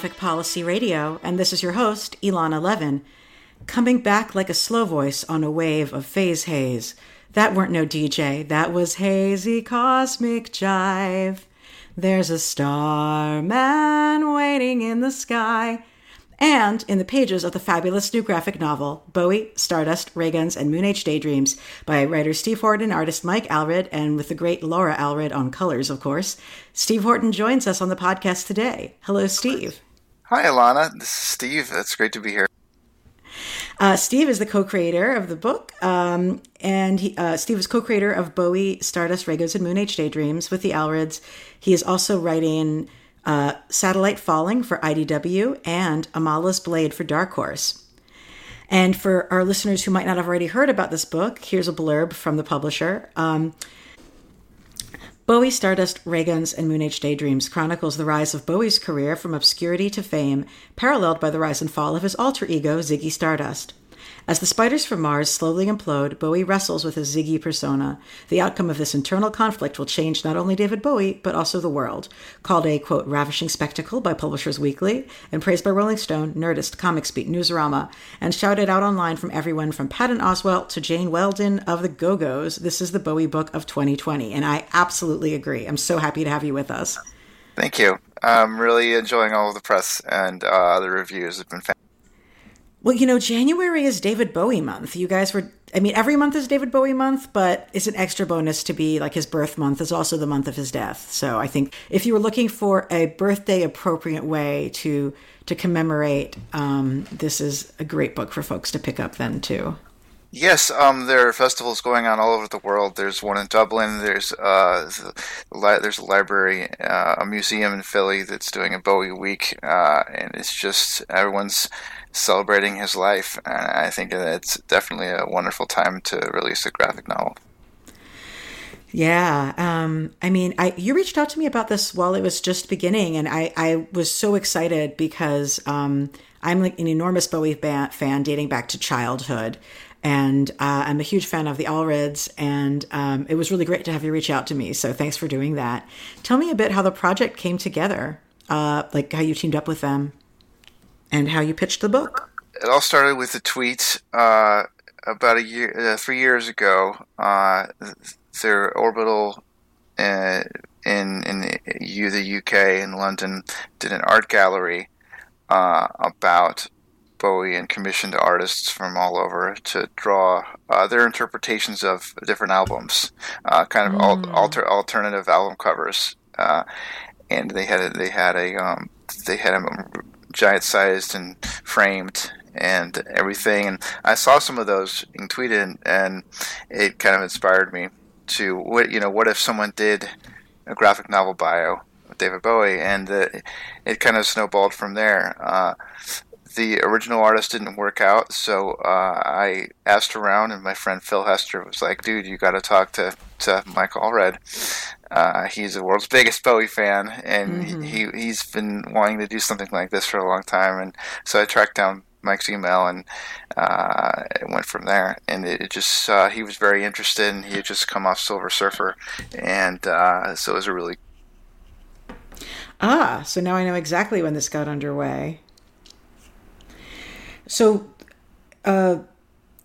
Graphic Policy Radio, and this is your host, Elana Levin, coming back like a slow voice on a wave of phase haze. That weren't no DJ, that was hazy cosmic jive. There's a starman waiting in the sky. And in the pages of the fabulous new graphic novel, Bowie, Stardust, Rayguns, and Moonage Daydreams by writer Steve Horton artist Mike Allred, and with the great Laura Allred on colors, of course, Steve Horton joins us on the podcast today. Hello, Steve. Hi, Elana. This is Steve. It's great to be here. Uh, Steve is the co-creator of the book, um, and he, uh, Steve is co-creator of Bowie, Stardust, Rayguns, and Moonage Daydreams with the Allreds. He is also writing uh, Satellite Falling for IDW and Amala's Blade for Dark Horse. And for our listeners who might not have already heard about this book, here's a blurb from the publisher. Um, Bowie, Stardust, Rayguns, and Moonage Daydreams chronicles the rise of Bowie's career from obscurity to fame, paralleled by the rise and fall of his alter ego, Ziggy Stardust. As the spiders from Mars slowly implode, Bowie wrestles with his Ziggy persona. The outcome of this internal conflict will change not only David Bowie, but also the world. Called a, quote, ravishing spectacle by Publishers Weekly, and praised by Rolling Stone, Nerdist, Comicsbeat, Newsarama, and shouted out online from everyone from Patton Oswalt to Jane Wiedlin of the Go Go's, this is the Bowie book of 2020. And I absolutely agree. I'm so happy to have you with us. Thank you. I'm really enjoying all of the press and uh, the reviews have been fantastic. Well, you know, January is David Bowie month. You guys were, I mean, every month is David Bowie month, but it's an extra bonus to be like his birth month is also the month of his death. So I think if you were looking for a birthday appropriate way to to commemorate, um, this is a great book for folks to pick up then too. Yes, um, there are festivals going on all over the world. There's one in Dublin. There's uh, there's a library, uh, a museum in Philly that's doing a Bowie week, uh, and it's just everyone's celebrating his life. And I think it's definitely a wonderful time to release a graphic novel. Yeah, um, I mean, I you reached out to me about this while it was just beginning, and I I was so excited because um, I'm like an enormous Bowie fan dating back to childhood. And uh, I'm a huge fan of the Allreds, and um, it was really great to have you reach out to me. So thanks for doing that. Tell me a bit how the project came together, uh, like how you teamed up with them and how you pitched the book. It all started with a tweet uh, about a year, uh, three years ago. Uh, their orbital uh, in in the, the UK in London did an art gallery about Bowie and commissioned artists from all over to draw uh, their interpretations of different albums, uh, kind of mm. alter, alternative album covers. Uh, and they had a, they had a um, they had a giant sized and framed and everything. And I saw some of those being tweeted, and it kind of inspired me to what you know. What if someone did a graphic novel bio with David Bowie, and uh, it kind of snowballed from there. Uh, the original artist didn't work out, so uh, I asked around, and my friend Phil Hester was like, "Dude, you got to talk to to Mike Allred. Uh, he's the world's biggest Bowie fan, and mm-hmm. he he's been wanting to do something like this for a long time." And so I tracked down Mike's email and uh, it went from there. And it, it just uh, he was very interested, and he had just come off Silver Surfer, and uh, so it was a really ah. So now I know exactly when this got underway. So, uh,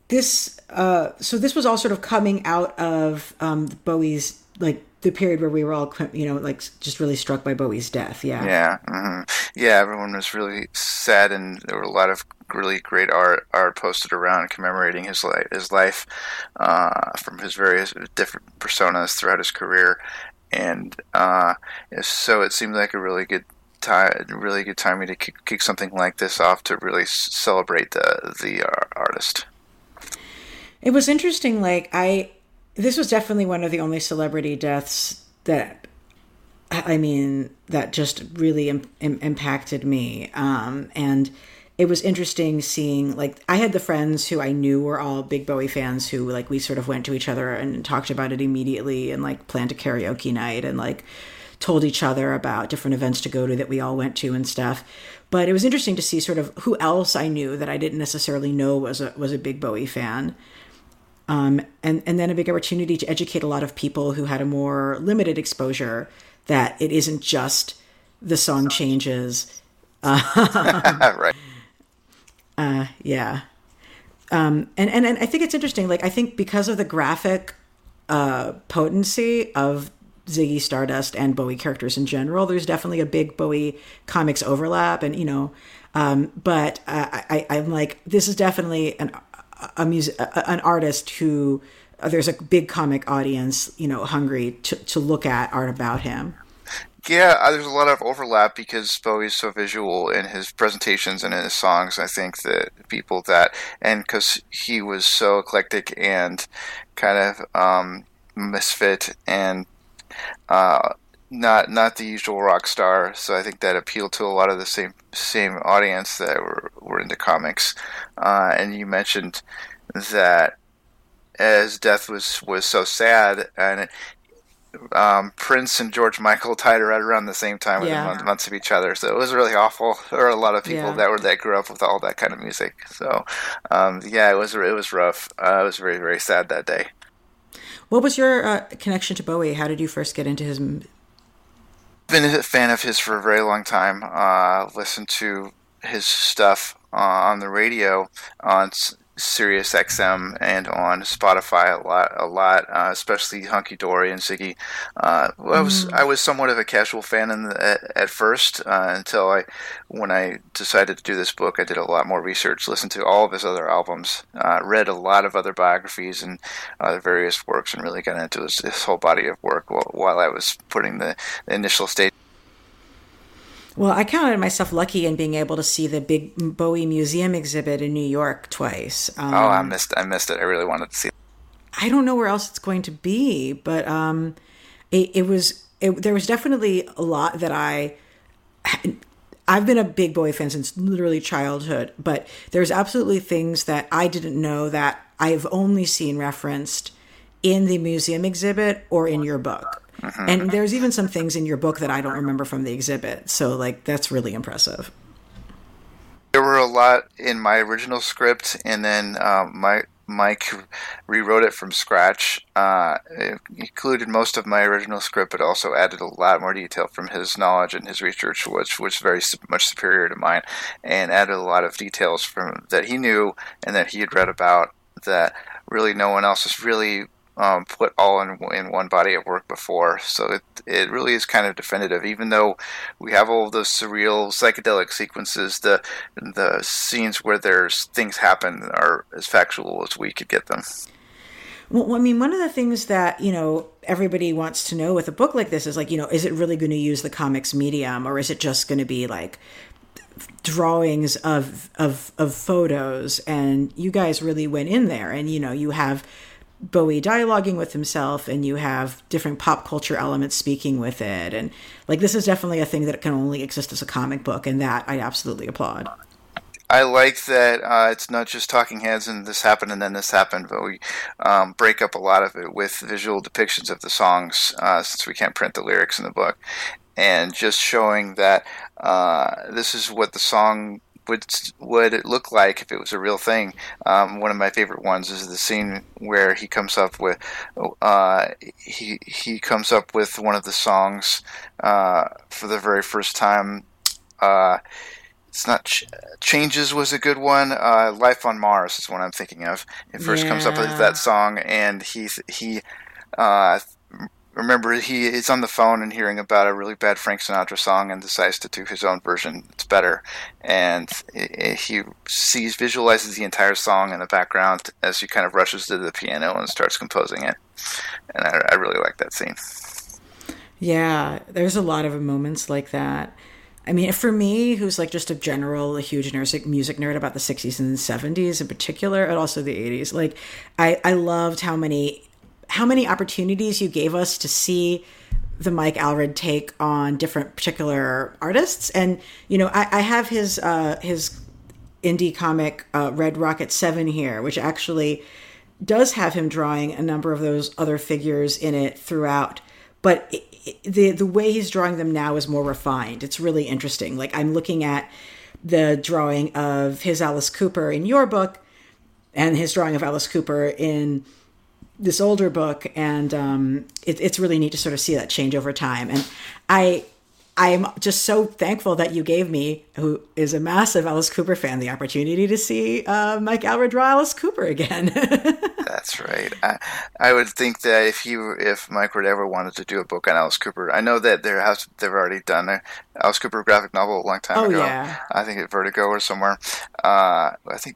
this uh, so this was all sort of coming out of um, Bowie's like the period where we were all you know like just really struck by Bowie's death. Yeah. Yeah. Mm-hmm. Yeah. Everyone was really sad, and there were a lot of really great art art posted around commemorating his life his life uh, from his various different personas throughout his career. And uh, so it seemed like a really good time, really good timing to kick, kick, something like this off to really celebrate the the uh, artist. It was interesting. Like I, this was definitely one of the only celebrity deaths that, I mean, that just really Im- Im- impacted me. Um, and it was interesting seeing like I had the friends who I knew were all big Bowie fans who like we sort of went to each other and talked about it immediately and like planned a karaoke night and like told each other about different events to go to that we all went to and stuff. But it was interesting to see sort of who else I knew that I didn't necessarily know was a was a big Bowie fan. Um, and and then a big opportunity to educate a lot of people who had a more limited exposure that it isn't just the song changes Uh, right. Uh, yeah. Um, and, and and I think it's interesting. Like I think because of the graphic uh, potency of Ziggy Stardust and Bowie characters in general, there's definitely a big Bowie comics overlap, and you know, um, but I, I, am like this is definitely an a music an artist who uh, there's a big comic audience, you know, hungry to to look at art about him. Yeah, uh, there's a lot of overlap because Bowie's so visual in his presentations and in his songs. I think that people that, and because he was so eclectic and kind of um, misfit and uh, not not the usual rock star, so I think that appealed to a lot of the same same audience that were were into comics. Uh, and you mentioned that as death was was so sad, and um, Prince and George Michael died right around the same time within yeah. months of each other. So it was really awful. There were a lot of people yeah. that were that grew up with all that kind of music. So um, yeah, it was it was rough. Uh, it was very very sad that day. What was your uh, connection to Bowie? How did you first get into his? Been a fan of his for a very long time. Uh, listened to his stuff uh, on the radio on Sirius XM and on Spotify a lot, a lot, uh, especially Hunky Dory and Ziggy. Uh, I was mm. I was somewhat of a casual fan the, at, at, first uh, until I, when I decided to do this book, I did a lot more research, listened to all of his other albums, uh, read a lot of other biographies and other various works, and really got into his, his whole body of work while, while I was putting the, the initial stage well, I counted myself lucky in being able to see the big Bowie Museum exhibit in New York twice. Um, oh, I missed! I missed it. I really wanted to see. It. I don't know where else it's going to be, but um, it, it was. It, there was definitely a lot that I. I've been a big Bowie fan since literally childhood, but there's absolutely things that I didn't know that I've only seen referenced in the museum exhibit or in your book. Mm-hmm. And there's even some things in your book that I don't remember from the exhibit. So, like, that's really impressive. There were a lot in my original script, and then um, my Mike rewrote it from scratch. Uh, it included most of my original script, but also added a lot more detail from his knowledge and his research, which was very much superior to mine, and added a lot of details from that he knew and that he had read about that really no one else has really um, put all in in one body of work before. So it it really is kind of definitive. Even though we have all those surreal psychedelic sequences, the the scenes where there's things happen are as factual as we could get them. Well, I mean, one of the things that you know everybody wants to know with a book like this is like, you know, is it really going to use the comics medium, or is it just going to be like drawings of of of photos? And you guys really went in there, and you know, you have Bowie dialoguing with himself and you have different pop culture elements speaking with it and like this is definitely a thing that can only exist as a comic book and that I absolutely applaud. I like that uh, it's not just talking heads and this happened and then this happened, but we um, break up a lot of it with visual depictions of the songs uh, since we can't print the lyrics in the book, and just showing that uh, this is what the song would would it look like if it was a real thing. Um, one of my favorite ones is the scene where he comes up with uh, he he comes up with one of the songs uh, for the very first time. Uh, it's not ch- changes was a good one. Uh, Life on Mars is one I'm thinking of. It first yeah. comes up with that song, and he he uh, remember he is on the phone and hearing about a really bad Frank Sinatra song and decides to do his own version. It's better, and he sees visualizes the entire song in the background as he kind of rushes to the piano and starts composing it. And I, I really like that scene. Yeah, there's a lot of moments like that. I mean, for me, who's like just a general, a huge music nerd about the 60s and 70s in particular, and also the 80s, like I, I loved how many how many opportunities you gave us to see the Mike Allred take on different particular artists. And you know, I, I have his uh, his indie comic uh, Red Rocket Seven here, which actually does have him drawing a number of those other figures in it throughout. But it, it, the the way he's drawing them now is more refined. It's really interesting. Like I'm looking at the drawing of his Alice Cooper in your book, and his drawing of Alice Cooper in this older book, and um, it, it's really neat to sort of see that change over time. And I I'm just so thankful that you gave me, who is a massive Alice Cooper fan, the opportunity to see uh, Mike Allred draw Alice Cooper again. That's right. I, I would think that if he, if Mike would ever wanted to do a book on Alice Cooper, I know that there has they've already done an Alice Cooper graphic novel a long time oh, ago. Yeah. I think at Vertigo or somewhere. Uh, I think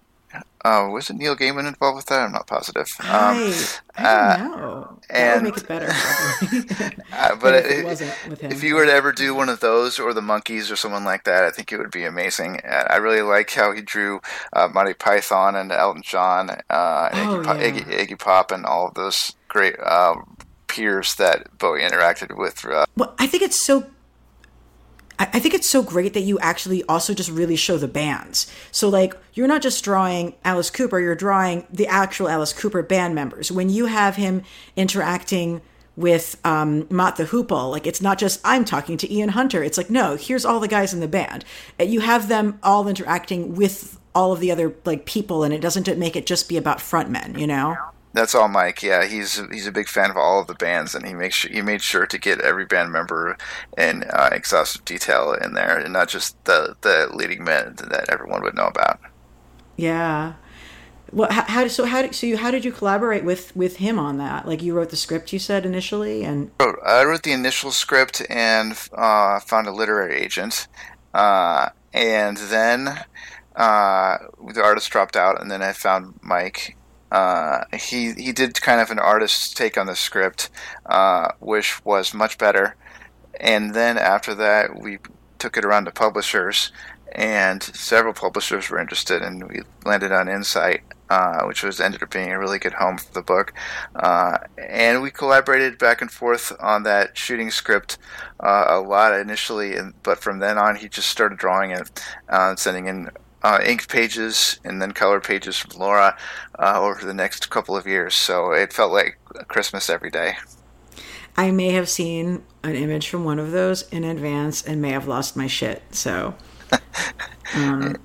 uh, was it Neil Gaiman involved with that? I'm not positive. Um, I, I don't uh, know. That and, would make it better, uh, but if, it wasn't with him. if you were to ever do one of those or the Monkees or someone like that, I think it would be amazing. I really like how he drew uh, Monty Python and Elton John, uh, and oh, Iggy, yeah. Iggy, Iggy, Pop, and all of those great uh, peers that Bowie interacted with. well, I think it's so I think it's so great that you actually also just really show the bands. So, like, you're not just drawing Alice Cooper, you're drawing the actual Alice Cooper band members. When you have him interacting with um, Mott the Hoople, like, it's not just I'm talking to Ian Hunter. It's like, no, here's all the guys in the band. Uh, you have them all interacting with all of the other, like, people, and it doesn't make it just be about frontmen, you know? That's all Mike. Yeah, he's he's a big fan of all of the bands, and he makes sure, he made sure to get every band member in uh, exhaustive detail in there, and not just the the leading men that everyone would know about. Yeah. Well, how, how so? How did so? You, how did you collaborate with with him on that? Like you wrote the script, you said initially, and I wrote the initial script and uh, found a literary agent, uh, and then uh, the artist dropped out, and then I found Mike, uh, he he did kind of an artist's take on the script, uh, which was much better. And then after that, we took it around to publishers, and several publishers were interested, and we landed on Insight, uh, which was ended up being a really good home for the book. Uh, and we collaborated back and forth on that shooting script uh, a lot initially, and, but from then on, he just started drawing it, uh, sending in uh, inked pages and then color pages from Laura uh, over the next couple of years. So it felt like Christmas every day. I may have seen an image from one of those in advance and may have lost my shit. So. Um,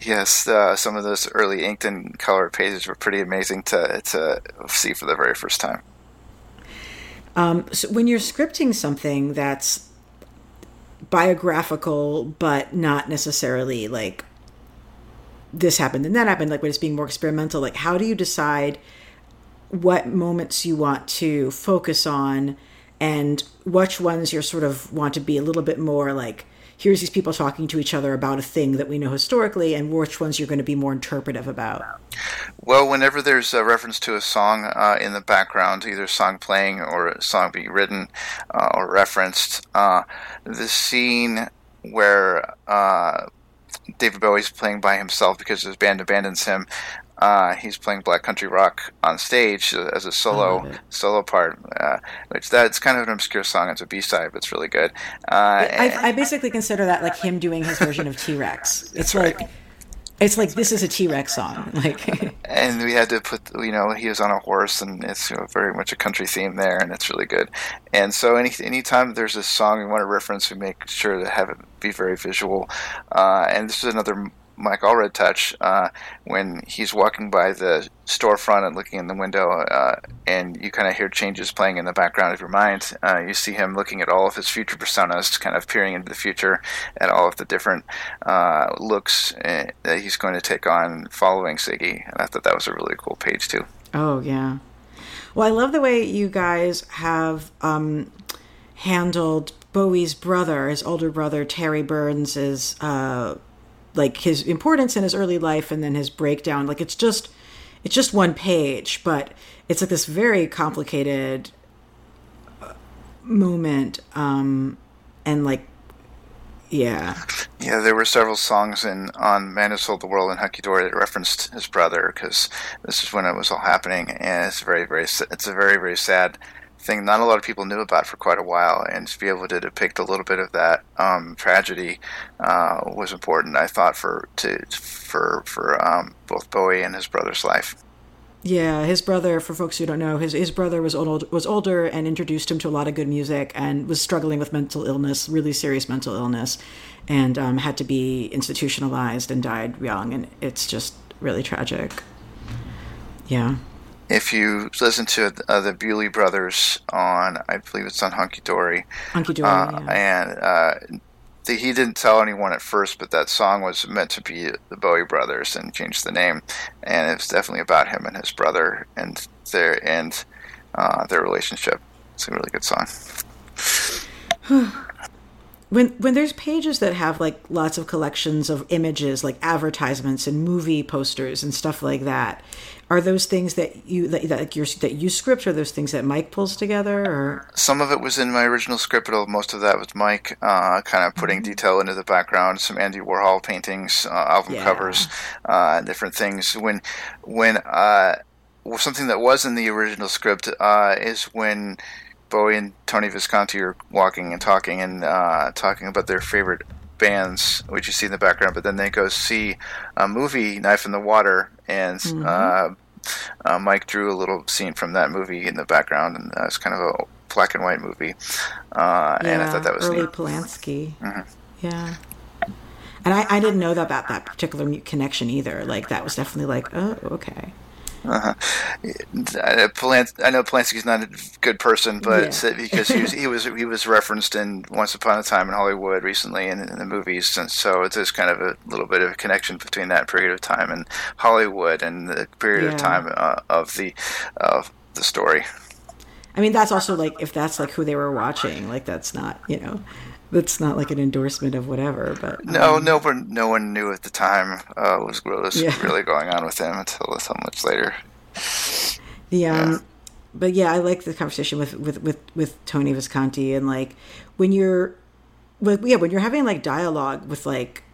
yes, uh, some of those early inked and colored pages were pretty amazing to to see for the very first time. Um, so when you're scripting something that's biographical but not necessarily like this happened and that happened like when it's being more experimental. Like how do you decide what moments you want to focus on and which ones you're sort of want to be a little bit more like here's these people talking to each other about a thing that we know historically and which ones you're going to be more interpretive about? Well whenever there's a reference to a song uh, in the background either song playing or a song being written uh, or referenced uh, the scene where uh, David Bowie's playing by himself because his band abandons him. Uh, he's playing Black Country Rock on stage as a solo solo part, uh, which that's kind of an obscure song. It's a B side, but it's really good. Uh, I, I, basically consider that like him doing his version of T Rex. It's like right. It's like this is a T Rex song, like. and we had to put, you know, he was on a horse, and it's you know, very much a country theme there, and it's really good. And so, any anytime there's a song we want to reference, we make sure to have it be very visual. Uh, and this is another Mike Allred touch uh, when he's walking by the storefront and looking in the window, uh, and you kind of hear changes playing in the background of your mind. Uh, you see him looking at all of his future personas, kind of peering into the future at all of the different uh, looks uh, that he's going to take on following Ziggy. And I thought that was a really cool page too. Oh yeah. Well, I love the way you guys have um, handled Bowie's brother, his older brother Terry Burns, is uh, like his importance in his early life and then his breakdown. Like it's just it's just one page but it's like this very complicated uh, moment um and like yeah. Yeah there were several songs in on man who sold the world and hunky dory that referenced his brother because this is when it was all happening and it's very very it's a very very sad thing not a lot of people knew about for quite a while, and to be able to depict a little bit of that um, tragedy uh, was important. I thought for to for for um, both Bowie and his brother's life. Yeah, his brother. For folks who don't know, his his brother was old was older and introduced him to a lot of good music, and was struggling with mental illness, really serious mental illness, and um, had to be institutionalized and died young, and it's just really tragic. Yeah. If you listen to uh, the Bewlay Brothers on, I believe it's on Hunky Dory, Hunky Dory, uh, yeah. and uh, the, he didn't tell anyone at first, but that song was meant to be the Bowie Brothers and changed the name, and it's definitely about him and his brother and their and uh, their relationship. It's a really good song. when when there's pages that have like lots of collections of images like advertisements and movie posters and stuff like that are those things that you that, that you that you script or those things that mike pulls together or some of it was in my original script but most of that was mike uh, kind of putting mm-hmm. detail into the background some andy warhol paintings uh, album yeah. covers uh, different things when when uh, something that was in the original script uh, is when Bowie and Tony Visconti are walking and talking and uh, talking about their favorite bands, which you see in the background. But then they go see a movie, Knife in the Water, and mm-hmm. uh, uh, Mike drew a little scene from that movie in the background, and it's kind of a black and white movie. Uh, yeah, and I thought that was early neat. Polanski. Mm-hmm. Yeah. And I, I didn't know that about that particular connection either. Like that was definitely like, oh, okay. Uh-huh. I know Polanski's not a good person, but yeah. because he was he was he was referenced in Once Upon a Time in Hollywood recently in, in the movies, and so it's kind of a little bit of a connection between that period of time and Hollywood and the period yeah. of time uh, of the of the story. I mean, that's also like if that's like who they were watching, like that's not you know that's not like an endorsement of whatever. But no, um, no one, no one knew at the time uh, was what was yeah. really going on with him until so much later. The um, yeah. but yeah, I like the conversation with with with with Tony Visconti and like when you're, with yeah, when you're having like dialogue with like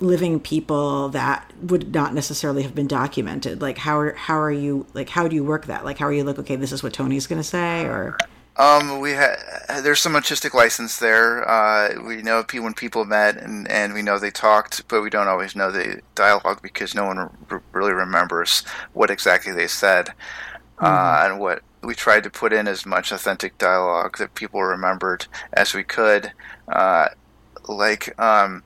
living people that would not necessarily have been documented like how are how are you like how do you work that like how are you like okay this is what tony's going to say or um, we had there's some artistic license there. Uh, we know when people met and, and we know they talked, but we don't always know the dialogue because no one r- really remembers what exactly they said. Uh, mm-hmm. Uh, and what we tried to put in as much authentic dialogue that people remembered as we could. Uh, like um,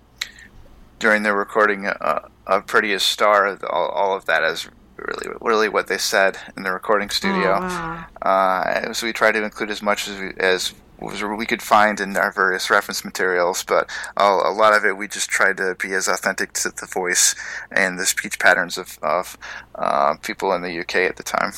during the recording uh, of Prettiest Star, all, all of that is really really what they said in the recording studio. Oh, wow. uh, so we tried to include as much as we, as we could find in our various reference materials, but a, a, lot of it we just tried to be as authentic to the voice and the speech patterns of, of uh, people in the UK at the time.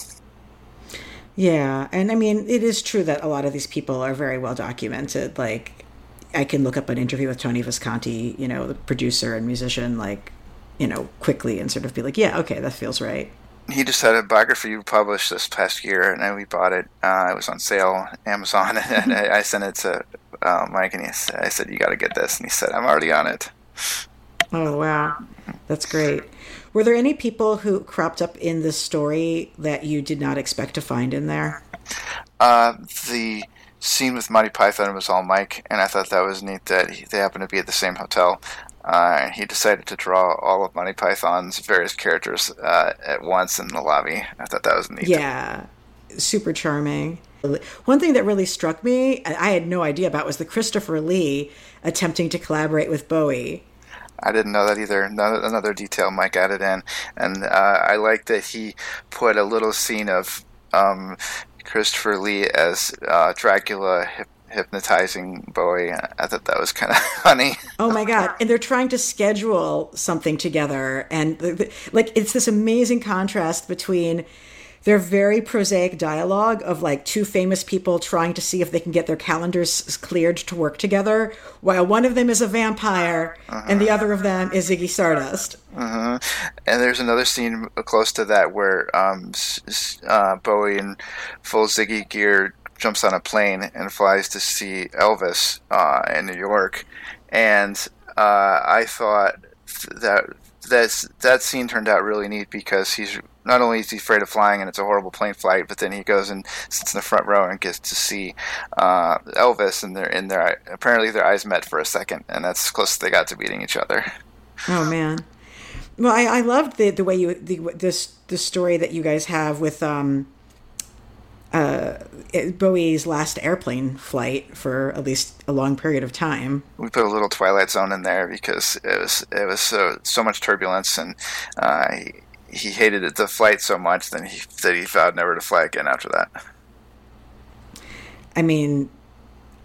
Yeah, and I mean, it is true that a lot of these people are very well documented. Like, I can look up an interview with Tony Visconti, you know, the producer and musician, like you know, quickly and sort of be like, yeah, okay, that feels right. He just had a biography published this past year, and we bought it. Uh, it was on sale Amazon, and I sent it to uh, Mike, and he, I said, "You got to get this," and he said, "I'm already on it." Oh wow, that's great. Were there any people who cropped up in this story that you did not expect to find in there? Uh, the scene with Monty Python was all Mike, and I thought that was neat that he, they happened to be at the same hotel. Uh, he decided to draw all of Monty Python's various characters uh, at once in the lobby. I thought that was neat. Yeah, super charming. One thing that really struck me, I had no idea about, was the Christopher Lee attempting to collaborate with Bowie. I didn't know that either. Another, detail Mike added in, and uh, I like that he put a little scene of um, Christopher Lee as uh, Dracula hypnotizing Bowie. I thought that was kind of funny. Oh my god! And they're trying to schedule something together, and like it's this amazing contrast between their very prosaic dialogue of like two famous people trying to see if they can get their calendars cleared to work together, while one of them is a vampire uh-huh. and the other of them is Ziggy Stardust. Uh-huh. And there's another scene close to that where um, uh, Bowie in full Ziggy gear jumps on a plane and flies to see Elvis uh, in New York, and uh, I thought that that's that scene turned out really neat because he's not only is he afraid of flying and it's a horrible plane flight, but then he goes and sits in the front row and gets to see uh, Elvis, and they're in their apparently their eyes met for a second, and that's as close as they got to meeting each other. Oh man. Well, I, I loved the the way you the this the story that you guys have with um, uh, Bowie's last airplane flight for at least a long period of time. We put a little Twilight Zone in there because it was it was so so much turbulence and uh, he, he hated it, the flight so much then he, that he vowed never to fly again after that. I mean,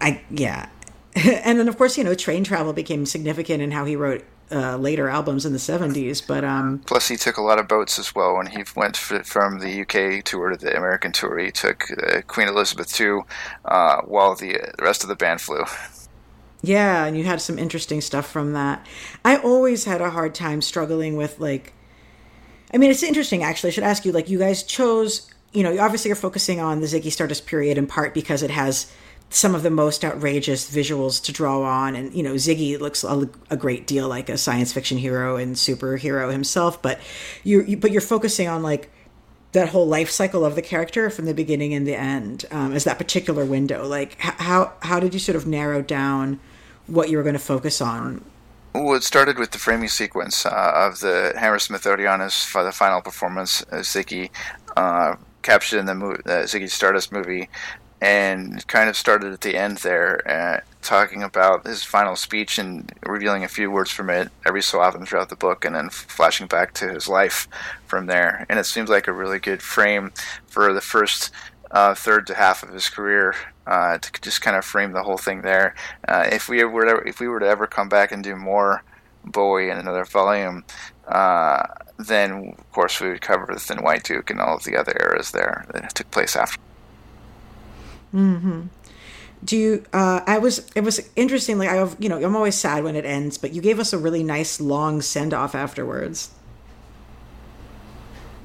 I yeah, and then of course you know train travel became significant in how he wrote uh, later albums in the 70s but um, plus he took a lot of boats as well when he went f- from the uk tour to the american tour. He took uh, queen elizabeth ii uh, while the, the rest of the band flew. Yeah and you had some interesting stuff from that. I always had a hard time struggling with like i mean it's interesting actually. I should ask you like you guys chose you know obviously you're focusing on the ziggy stardust period in part because it has some of the most outrageous visuals to draw on. And you know ziggy looks a, a great deal like a science fiction hero and superhero himself but you, you but you're focusing on like that whole life cycle of the character from the beginning and the end um, as that particular window. Like how how did you sort of narrow down what you were going to focus on? Well, it started with the framing sequence uh, of the Hammersmith Odeonus for the final performance as Ziggy, uh, captured in the movie, uh, Ziggy Stardust movie, and kind of started at the end there, uh, talking about his final speech and revealing a few words from it every so often throughout the book, and then flashing back to his life from there. And it seems like a really good frame for the first uh, third to half of his career uh, to just kind of frame the whole thing there. Uh, if we were to, if we were to ever come back and do more Bowie in another volume. Uh, then, of course, we would cover the Thin White Duke and all of the other eras there that took place after. Hmm. Do you? Uh, I was. It was interesting. Like I, you know, I'm always sad when it ends, but you gave us a really nice long send off afterwards.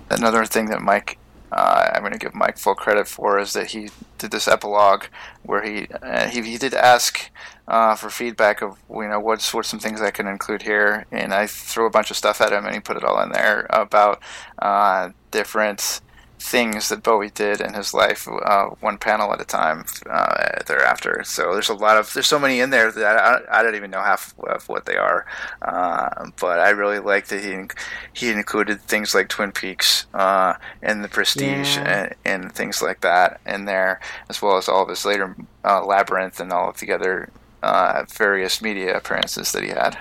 Another thing that Mike, uh, I'm going to give Mike full credit for is that he did this epilogue where he uh, he, he did ask uh, for feedback of you know what's what some things I can include here, and I threw a bunch of stuff at him, and he put it all in there about uh, different things that Bowie did in his life, uh, one panel at a time uh, thereafter. So there's a lot of there's so many in there that I, I don't even know half of what they are. Uh, but I really like that he he included things like Twin Peaks uh, and The Prestige yeah. and, and, things like that in there, as well as all of his later uh, Labyrinth and all of the other uh, various media appearances that he had.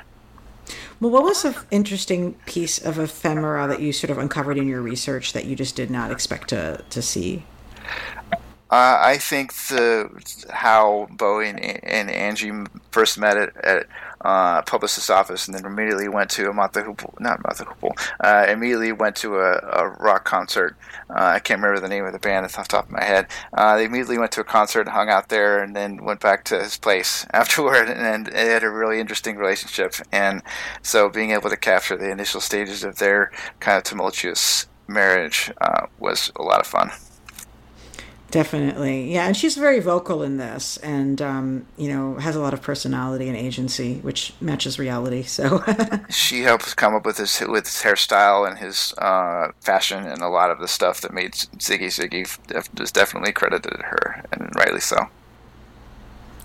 Well, what was an interesting piece of ephemera that you sort of uncovered in your research that you just did not expect to, to see? Uh, I think the how Bowie and, and Angie first met at, at uh, publicist's office, and then immediately went to a the Hoople, not the Hoople, uh, immediately went to a, a rock concert. Uh, I can't remember the name of the band off the top of my head. Uh, they immediately went to a concert hung out there, and then went back to his place afterward, and, and had a really interesting relationship. And so, being able to capture the initial stages of their kind of tumultuous marriage uh, was a lot of fun. Definitely, yeah, and she's very vocal in this, and um, you know has a lot of personality and agency, which matches reality. So she helped come up with his with his hairstyle and his uh, fashion, and a lot of the stuff that made Ziggy Ziggy is definitely credited to her, and rightly so.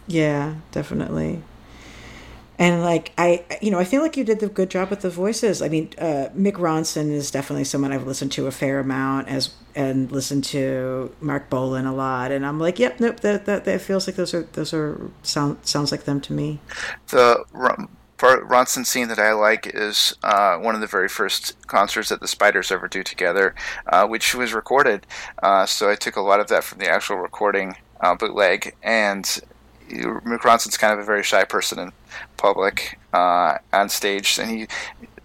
Yeah, definitely and like I, you know, I feel like you did the good job with the voices. I mean, uh, Mick Ronson is definitely someone I've listened to a fair amount as and listened to Marc Bolan a lot, and I'm like, yep, nope, that that, that feels like those are those are sound sounds like them to me. The Ronson scene that I like is uh, one of the very first concerts that the Spiders ever do together, uh, which was recorded. Uh, so I took a lot of that from the actual recording uh, bootleg, and Mick Ronson's kind of a very shy person in public uh, on stage, and he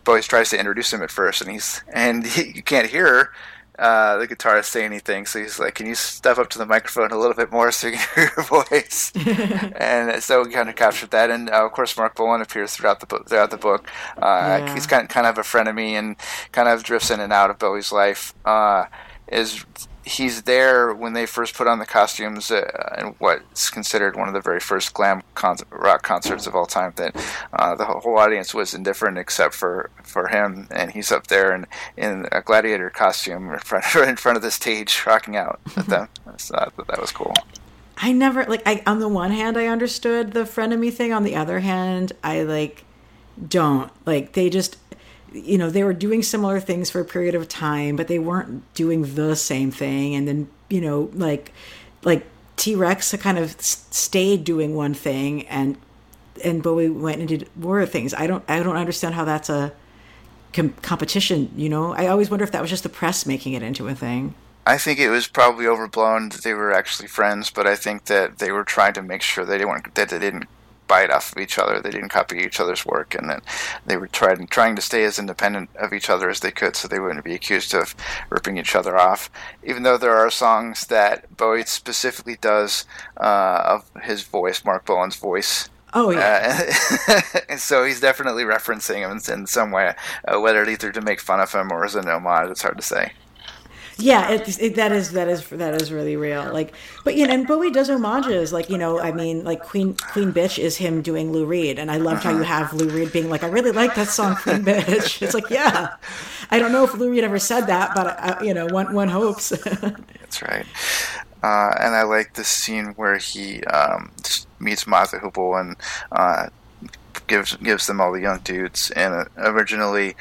always tries to introduce him at first, and he's and he, you can't hear uh, the guitarist say anything, so he's like, "Can you step up to the microphone a little bit more so you can hear your voice?" and so we kind of captured that, and uh, of course, Marc Bolan appears throughout the book. Throughout the book, uh, yeah. he's kind kind of a friend of me, and kind of drifts in and out of Bowie's life. Uh, is he's there when they first put on the costumes uh, in what's considered one of the very first glam con- rock concerts of all time. That uh, the whole audience was indifferent except for, for him, and he's up there in, in a gladiator costume in front, in front of the stage, rocking out at them. so I thought that was cool. I never like. I on the one hand, I understood the frenemy thing. On the other hand, I like don't like. They just you know they were doing similar things for a period of time but they weren't doing the same thing and then you know like like t-rex kind of stayed doing one thing and and bowie went and did more things i don't i don't understand how that's a com- competition. You know, I always wonder if that was just the press making it into a thing. I think it was probably overblown that they were actually friends, but I think that they were trying to make sure they didn't that they didn't bite off of each other. They didn't copy each other's work, and that they were trying trying to stay as independent of each other as they could, so they wouldn't be accused of ripping each other off. Even though there are songs that Bowie specifically does uh, of his voice, Marc Bolan's voice. Oh yeah. Uh, so he's definitely referencing him in, in some way, uh, whether either to make fun of him or as an homage. It's hard to say. Yeah, it, it, that is that is that is really real. Like, but you know, and Bowie does homages. Like, you know, I mean, like Queen Queen Bitch is him doing Lou Reed, and I loved how you have Lou Reed being like, I really like that song, Queen Bitch. It's like, yeah, I don't know if Lou Reed ever said that, but uh, you know, one one hopes. That's right. Uh, and I like the scene where he um, meets the Hoople and uh, gives gives them all the young dudes. And uh, originally,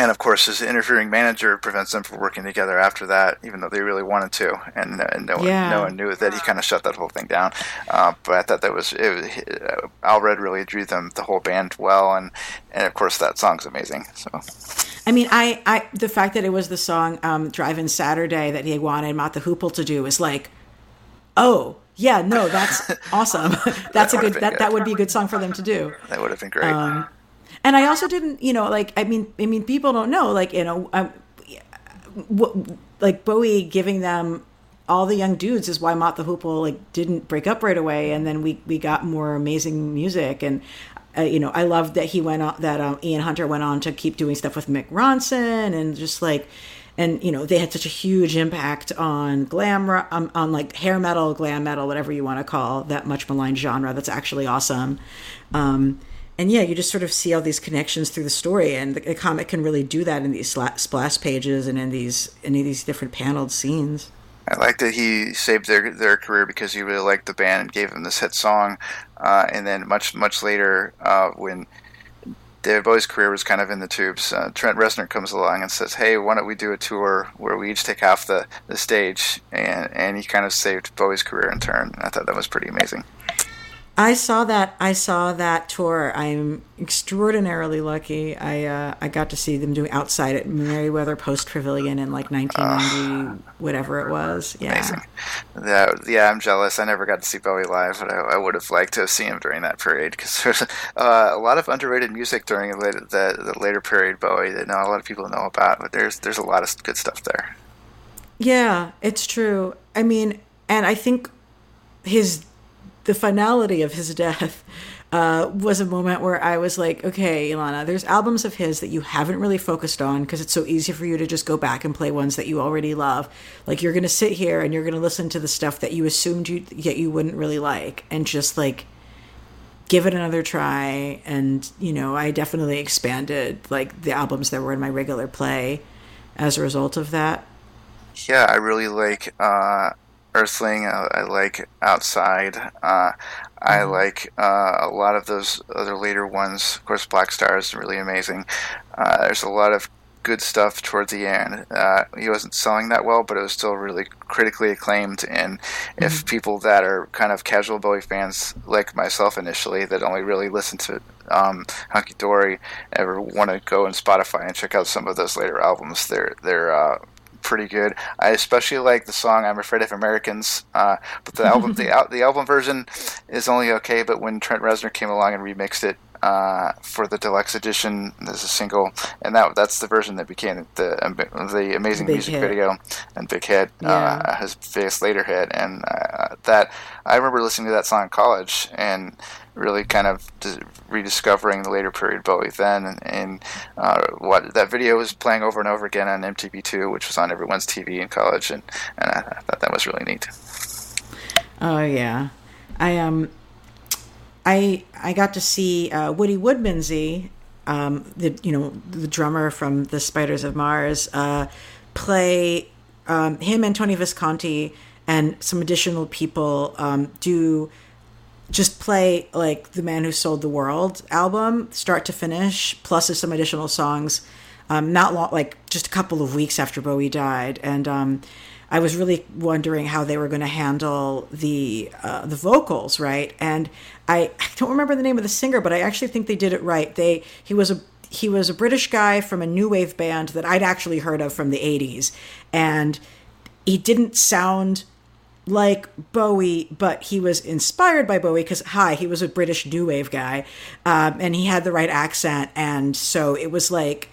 and of course, his interfering manager prevents them from working together after that, even though they really wanted to, and, and no, Yeah. one, no one knew that he kind of shut that whole thing down. Uh, but I thought that was, it uh, Allred really drew them the whole band well, and and of course that song's amazing. So I mean, I, I the fact that it was the song um, "Drive-In Saturday" that he wanted Mott the Hoople to do is like, oh yeah, no, that's awesome. that's a good that, good. that would be a good song for them to do. that would have been great. Um, and I also didn't, you know, like I mean, I mean, people don't know, like you know, um, what, like Bowie giving them all the young dudes is why Mott the Hoople like didn't break up right away, and then we we got more amazing music and. Uh, you know, I love that he went on that um, Ian Hunter went on to keep doing stuff with Mick Ronson and just like, and you know, they had such a huge impact on glam, um, on like hair metal, glam metal, whatever you want to call that much maligned genre. That's actually awesome. Um, and yeah, you just sort of see all these connections through the story, and the, the comic can really do that in these splash pages and in these in these different paneled scenes. I like that he saved their their career because he really liked the band and gave them this hit song, uh, and then much much later uh, when David Bowie's career was kind of in the tubes, uh, Trent Reznor comes along and says, "Hey, why don't we do a tour where we each take half the, the stage?" And and he kind of saved Bowie's career in turn. I thought that was pretty amazing. I saw that. I saw that tour. I'm extraordinarily lucky. I uh, I got to see them doing outside at Merriweather Post Pavilion in like 1990, whatever it was. Yeah. Amazing. That, yeah, I'm jealous. I never got to see Bowie live, but I, I would have liked to have seen him during that period because there's uh, a lot of underrated music during the, later- the, the later period Bowie that not a lot of people know about. But there's there's a lot of good stuff there. Yeah, it's true. I mean, and I think his the finality of his death uh, was a moment where I was like, okay, Elana, there's albums of his that you haven't really focused on because it's so easy for you to just go back and play ones that you already love. Like you're to sit here and you're to listen to the stuff that you assumed you that you wouldn't really like, and just like give it another try. And you know, I definitely expanded like the albums that were in my regular play as a result of that. Yeah, I really like uh, Earthling. I, I like Outside. Uh, I like uh, a lot of those other later ones. Of course, Blackstar is really amazing. Uh, there's a lot of good stuff towards the end. Uh, he wasn't selling that well, but it was still really critically acclaimed. And if people that are kind of casual Bowie fans, like myself initially, that only really listen to um, Hunky Dory, ever want to go on Spotify and check out some of those later albums, they're they're uh, pretty good. I especially like the song "I'm Afraid of Americans," uh, but the album the al- the album version is only okay. But when Trent Reznor came along and remixed it uh, for the deluxe edition, there's a single, and that that's the version that became the the amazing Big music hit. video and big hit, Yeah. uh, his biggest later hit, and uh, that I remember listening to that song in college and really kind of rediscovering the later period Bowie then, and, uh, what that video was playing over and over again on MTV2, which was on everyone's TV in college, and, and I, I thought that was really neat. Oh yeah, I um, I I got to see uh, Woody Woodmansey, um, the you know the drummer from the Spiders of Mars, uh, play um, him and Tony Visconti and some additional people um, do just play like the man who sold the world album start to finish plus some additional songs um, not long like just a couple of weeks after bowie died and um, i was really wondering how they were going to handle the uh, the vocals right and I, I don't remember the name of the singer but i actually think they did it right they he was a he was a British guy from a new wave band that I'd actually heard of from the 80s. And he didn't sound like Bowie, but he was inspired by Bowie because, hi, he was a British new wave guy. Um, and he had the right accent. And so it was like,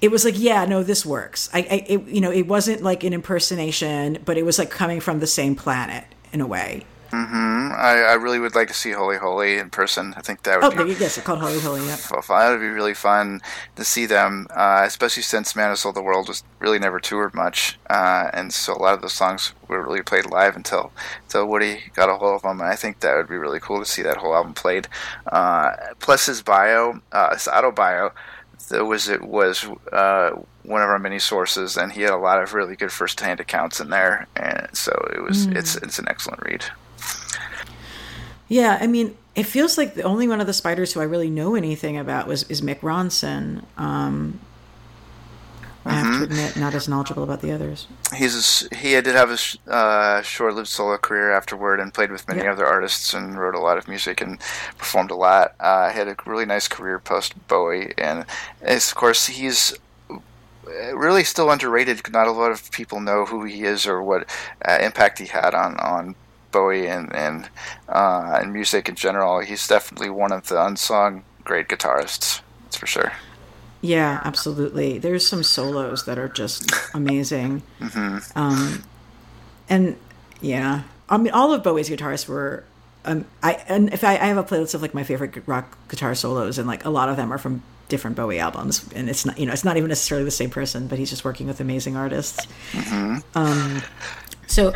it was like, yeah, no, this works. I, I it, you know, it wasn't like an impersonation, but it was like coming from the same planet in a way. Mm-hmm. I, I really would like to see Holy Holy in person. I think that would Oh, be yes, it's called Holy Holy. Yeah. fun. It would be really fun to see them, uh, especially since Man Who Sold the World was really never toured much, uh, and so a lot of those songs were really played live until until Woody got a hold of them. And I think that would be really cool to see that whole album played. Uh, plus his bio, uh, his auto bio, that was it was uh, one of our many sources, and he had a lot of really good first-hand accounts in there, and so it was it's it's an excellent read. Yeah, I mean, it feels like the only one of the spiders who I really know anything about was is Mick Ronson. Um, I have to admit, not as knowledgeable about the others. He's a he did have a sh- uh, short-lived solo career afterward, and played with many other artists and wrote a lot of music and performed a lot. Uh, had a really nice career post Bowie, and of course he's really still underrated. Not a lot of people know who he is or what uh, impact he had on on Bowie and and uh, and music in general. He's definitely one of the unsung great guitarists. That's for sure. Yeah, absolutely. There's some solos that are just amazing. Um, and yeah, I mean, all of Bowie's guitarists were. Um, I and if I, I have a playlist of like my favorite rock guitar solos, and like a lot of them are from different Bowie albums, and it's not you know it's not even necessarily the same person, but he's just working with amazing artists. Um, so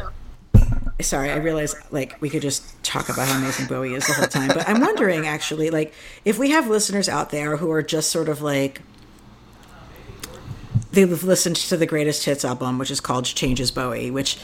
sorry, I realize like we could just talk about how amazing Bowie is the whole time, but I'm wondering actually, like, if we have listeners out there who are just sort of like they've listened to the greatest hits album, which is called Changes Bowie, which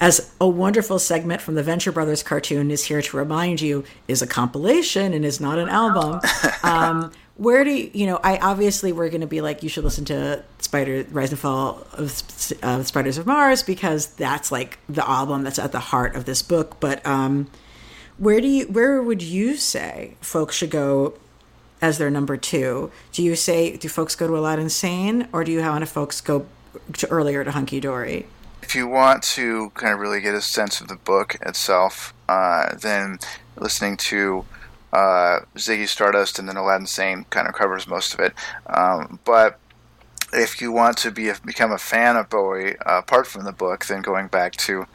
as a wonderful segment from the Venture Brothers cartoon is here to remind you is a compilation and is not an album. Um, where do you, you know, I obviously we're going to be like, you should listen to Spider, Rise and Fall of uh, Spiders of Mars because that's like the album that's at the heart of this book. But um, where do you, where would you say folks should go as their number two? Do you say, do folks go to Aladdin Sane or do you want to folks go to earlier to Hunky Dory? if you want to kind of really get a sense of the book itself, uh, then listening to uh, Ziggy Stardust and then Aladdin Sane kind of covers most of it. Um, but if you want to be a, become a fan of Bowie, uh, apart from the book, then going back to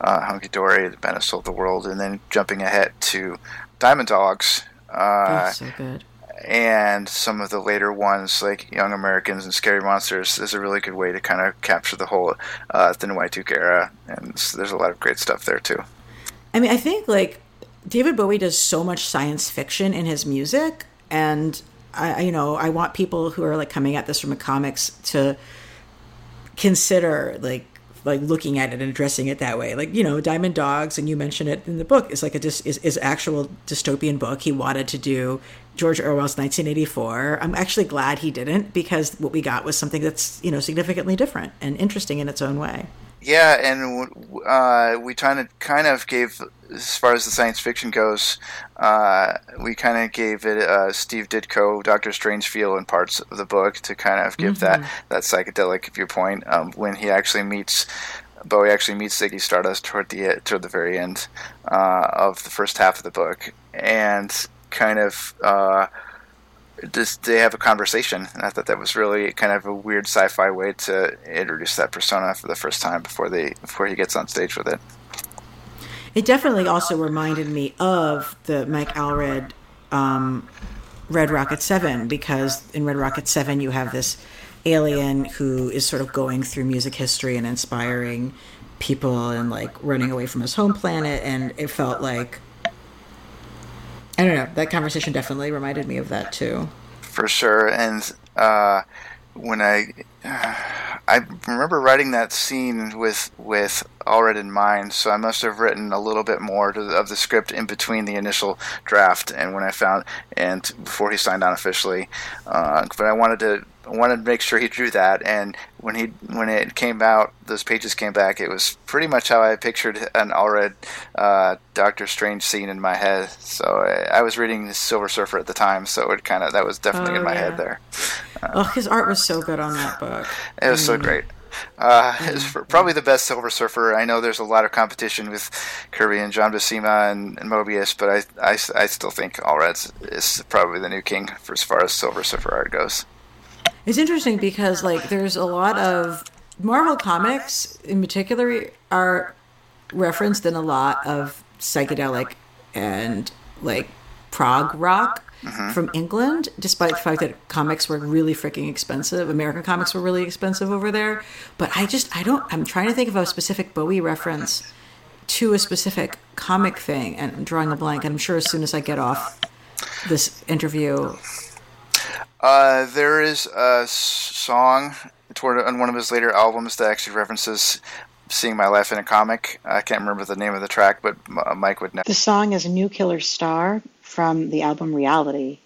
uh, Hunky Dory, The Man Who Sold the World, and then jumping ahead to Diamond Dogs. Uh, That's so good. and some of the later ones like Young Americans and Scary Monsters is a really good way to kind of capture the whole uh, Thin White Duke era, and s- there's a lot of great stuff there too. I mean, I think like David Bowie does so much science fiction in his music, and I, you know, I want people who are like coming at this from a comics to consider like like looking at it and addressing it that way. Like you know, Diamond Dogs, and you mentioned it in the book, is like a dis- is is actual dystopian book. He wanted to do George Orwell's 1984. I'm actually glad he didn't because what we got was something that's you know significantly different and interesting in its own way. Yeah, and uh, we kind of kind of gave, as far as the science fiction goes, uh, we kind of gave it uh, Steve Ditko, Doctor Strange feel in parts of the book to kind of give that that psychedelic viewpoint um, when he actually meets. Bowie actually meets Ziggy Stardust toward the toward the very end uh, of the first half of the book, and kind of uh, just they have a conversation. And I thought that was really kind of a weird sci-fi way to introduce that persona for the first time before they before he gets on stage with it. It definitely also reminded me of the Mike Allred um, Red Rocket 7 because in Red Rocket 7 you have this alien who is sort of going through music history and inspiring people and like running away from his home planet and it felt like I don't know that conversation definitely reminded me of that too. for sure. And uh, when I I remember writing that scene with with Allred in mind, so I must have written a little bit more of the script in between the initial draft and when I found and before he signed on officially. Uh, but I wanted to wanted to make sure he drew that. And when he when it came out, those pages came back. It was pretty much how I pictured an Allred uh, Doctor Strange scene in my head. So I, I, was reading Silver Surfer at the time, so it kind of that was definitely oh, in my yeah. head there. Uh, oh, his art was so good on that book. It was mm. so great. Uh, mm-hmm. probably the best Silver Surfer. I know there's a lot of competition with Kirby and John Buscema and, and Moebius, but I, I, I still think Allred is probably the new king for as far as Silver Surfer art goes. It's interesting because like there's a lot of Marvel comics in particular are referenced in a lot of psychedelic and like prog rock mm-hmm. from England, despite the fact that comics were really freaking expensive. American comics were really expensive over there. But I just, I don't, I'm trying to think of a specific Bowie reference to a specific comic thing, and I'm drawing a blank. And I'm sure as soon as I get off this interview. Uh, there is a song toward on one of his later albums that actually references seeing my life in a comic. I can't remember the name of the track, but Mike would know. The song is "New Killer Star" from the album Reality.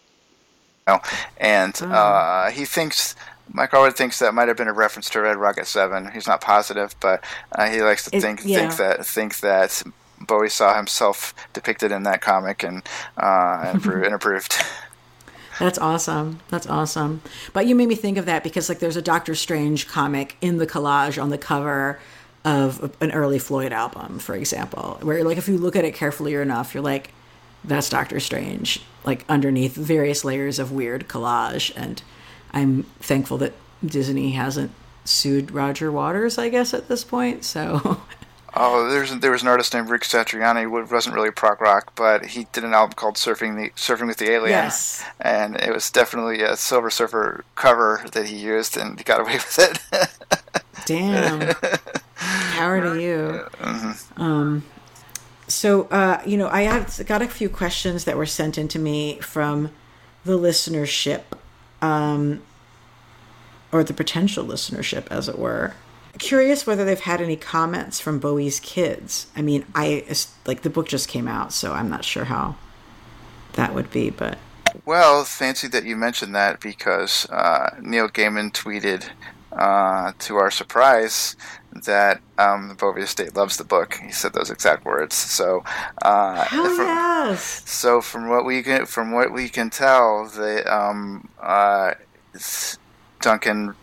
Oh, and oh. Uh, he thinks Mike Allred thinks that might have been a reference to Red Rocket Seven. He's not positive, but uh, he likes to it, think yeah. think that think that Bowie saw himself depicted in that comic and uh, and approved. That's awesome. That's awesome. But you made me think of that because like there's a Doctor Strange comic in the collage on the cover of an early Floyd album, for example, where like if you look at it carefully enough, you're like, that's Doctor Strange, like underneath various layers of weird collage. And I'm thankful that Disney hasn't sued Roger Waters, I guess, at this point. So. Oh, there's there was an artist named Rick Satriani who wasn't really prog rock, but he did an album called "Surfing the Surfing with the Alien," yes. and it was definitely a Silver Surfer cover that he used, and he got away with it. Damn, power to you. Mm-hmm. Um, so, uh, you know, I have got a few questions that were sent in to me from the listenership, um, or the potential listenership, as it were. Curious whether they've had any comments from Bowie's kids. I mean, I like the book just came out, so I'm not sure how that would be, but. Well, fancy that you mentioned that because uh, Neil Gaiman tweeted uh, to our surprise, that um, the Bowie estate loves the book. He said those exact words. So, uh, Hell from, yes. so from what we can from what we can tell, the um, uh, Duncan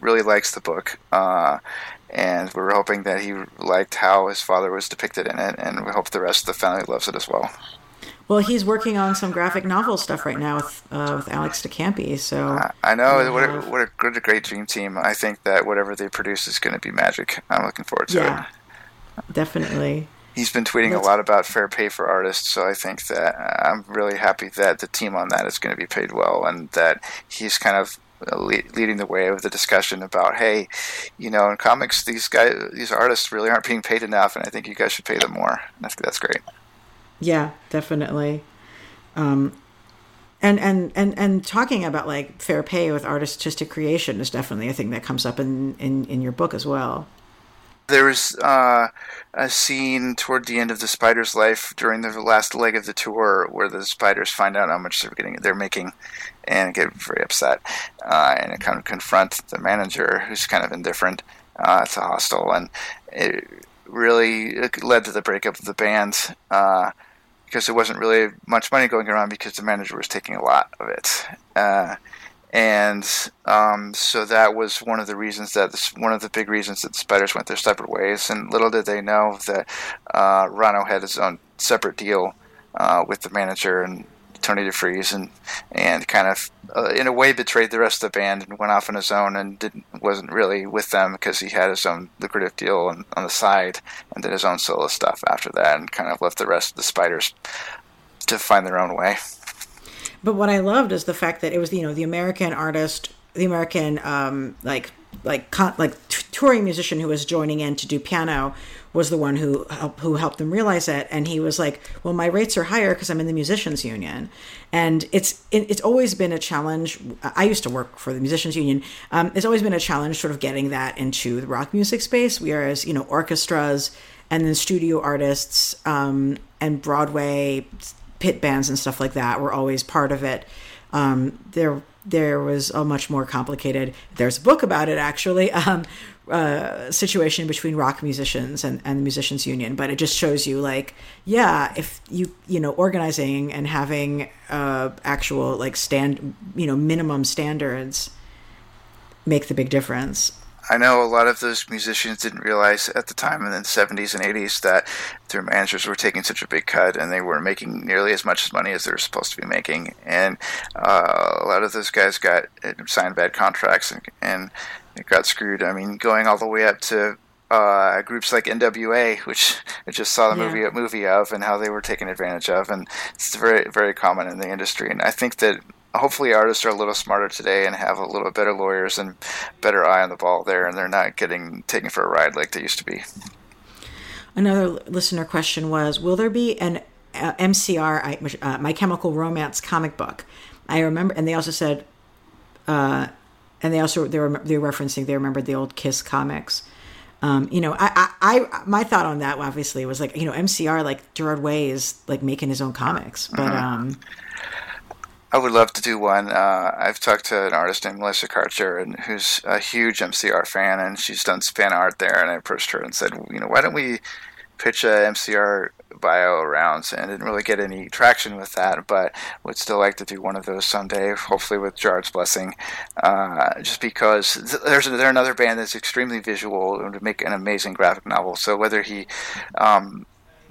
really likes the book, uh, and we're hoping that he liked how his father was depicted in it, and we hope the rest of the family loves it as well. Well, he's working on some graphic novel stuff right now with uh, with Alex de Campi. So I know what a, what a, what a great dream team. I think that whatever they produce is going to be magic. I'm looking forward to yeah, it. Definitely. He's been tweeting That's... a lot about fair pay for artists, so I think that uh, I'm really happy that the team on that is going to be paid well, and that he's kind of leading the way with the discussion about, hey, you know, in comics, these guys, these artists really aren't being paid enough, and I think you guys should pay them more. That's that's great. Yeah, definitely. Um, and and and and talking about like fair pay with artistic creation is definitely a thing that comes up in in, in your book as well. There's uh, a scene toward the end of the spider's life during the last leg of the tour where the spiders find out how much they're getting they're making and get very upset uh, and kind of confront the manager who's kind of indifferent uh, to hostile and it really led to the breakup of the band. Uh, because there wasn't really much money going around because the manager was taking a lot of it. And um, so that was one of the reasons that this, one of the big reasons that the spiders went their separate ways. And little did they know that uh, Ronno had his own separate deal uh, with the manager, and Tony DeFries and and kind of uh, in a way betrayed the rest of the band and went off on his own and didn't wasn't really with them because he had his own lucrative deal on, on the side and did his own solo stuff after that and kind of left the rest of the spiders to find their own way. But what I loved is the fact that it was you know the American artist, the American um, like like like touring musician who was joining in to do piano was the one who who helped them realize it. And he was like well my rates are higher because i'm in the musicians union. And it's it's always been a challenge. I used to work for the musicians union. Um, it's always been a challenge sort of getting that into the rock music space. Whereas you know orchestras and then studio artists um, and broadway pit bands and stuff like that were always part of it Um, there there was a much more complicated. There's a book about it actually. Um, uh, situation between rock musicians and, and the musicians union but it just shows you like yeah if you you know organizing and having uh, actual like stand you know minimum standards make the big difference I know a lot of those musicians didn't realize at the time in the 70s and 80s that their managers were taking such a big cut and they weren't making nearly as much money as they were supposed to be making. And uh, a lot of those guys got signed bad contracts and, and got screwed. I mean, going all the way up to uh, groups like NWA, which I just saw the yeah. movie movie of, and how they were taken advantage of, and it's very very common in the industry. And I think that hopefully artists are a little smarter today and have a little better lawyers and better eye on the ball there, and they're not getting taken for a ride like they used to be. Another listener question was: Will there be an uh, MCR, uh, My Chemical Romance comic book? I remember, and they also said, uh, and they also they were they were referencing they remembered the old Kiss comics. Um, you know, I, I, I, my thought on that obviously was like, you know, MCR like Gerard Way is like making his own comics, but mm-hmm. um, I would love to do one. Uh, I've talked to an artist named Melissa Karcher, and who's a huge MCR fan, and she's done fan art there. And I approached her and said, you know, why don't we pitch a MCR bio around? And didn't really get any traction with that, but would still like to do one of those someday, hopefully with Gerard's blessing. Uh, just because there's they're another band that's extremely visual and would make an amazing graphic novel. So whether he um,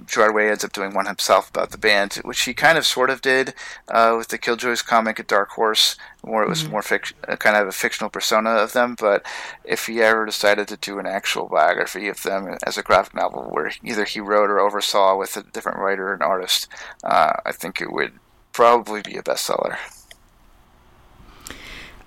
Gerard Way ends up doing one himself about the band, which he kind of sort of did uh, with the Killjoys comic at Dark Horse, where it was mm-hmm. more fic- uh, kind of a fictional persona of them. But if he ever decided to do an actual biography of them as a graphic novel, where either he wrote or oversaw with a different writer and artist, uh, I think it would probably be a bestseller.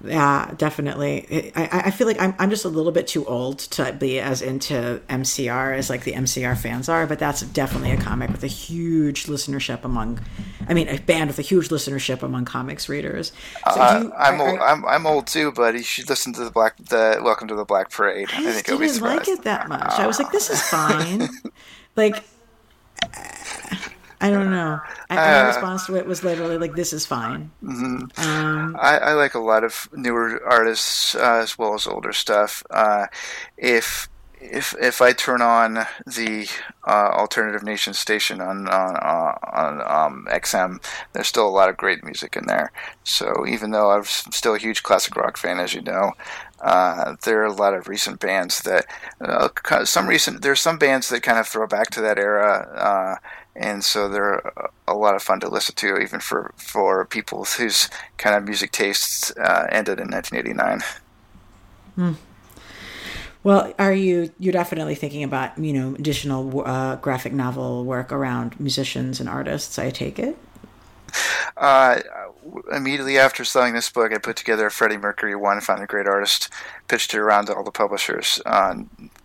Yeah, definitely. I, I feel like I'm, I'm just a little bit too old to be as into MCR as like the MCR fans are, but that's definitely a comic with a huge listenership among, I mean, a band with a huge listenership among comics readers. So uh, you, I'm are, old. I'm, I'm old too, but you should listen to the Black, the Welcome to the Black Parade. I, I think didn't like it that much. I was like, this is fine. like. I don't know. I, my uh, response to it was literally like, "This is fine." Mm-hmm. Um, I, I, like a lot of newer artists uh, as well as older stuff. Uh, if if if I turn on the uh, alternative nation station on on, on um, XM, there's still a lot of great music in there. So even though I'm still a huge classic rock fan, as you know, uh, there are a lot of recent bands that uh, some recent there's some bands that kind of throw back to that era uh, and so they're a lot of fun to listen to, even for for people whose kind of music tastes uh, ended in 1989. Hmm. Well, are you you're definitely thinking about you know additional uh, graphic novel work around musicians and artists? I take it. Uh, immediately after selling this book, I put together a Freddie Mercury one, found a great artist, pitched it around to all the publishers. Uh,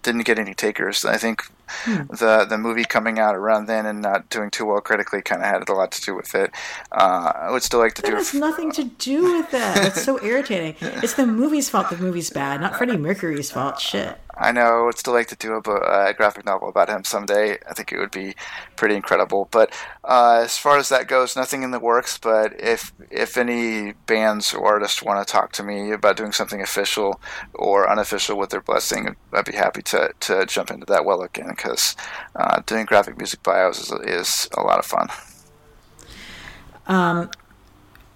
didn't get any takers. I think hmm. the the movie coming out around then and not doing too well critically kind of had a lot to do with it. Uh, I would still like to that do. That has f- nothing to do with that. It's so irritating. It's the movie's fault. The movie's bad, not Freddie Mercury's fault. Shit. I know I would still like to do a, a, graphic novel about him someday. I think it would be pretty incredible. But uh, as far as that goes, nothing in the works. But if if any bands or artists want to talk to me about doing something official or unofficial with their blessing, I'd be happy to, to jump into that well again because uh, doing graphic music bios is, is a lot of fun. Um,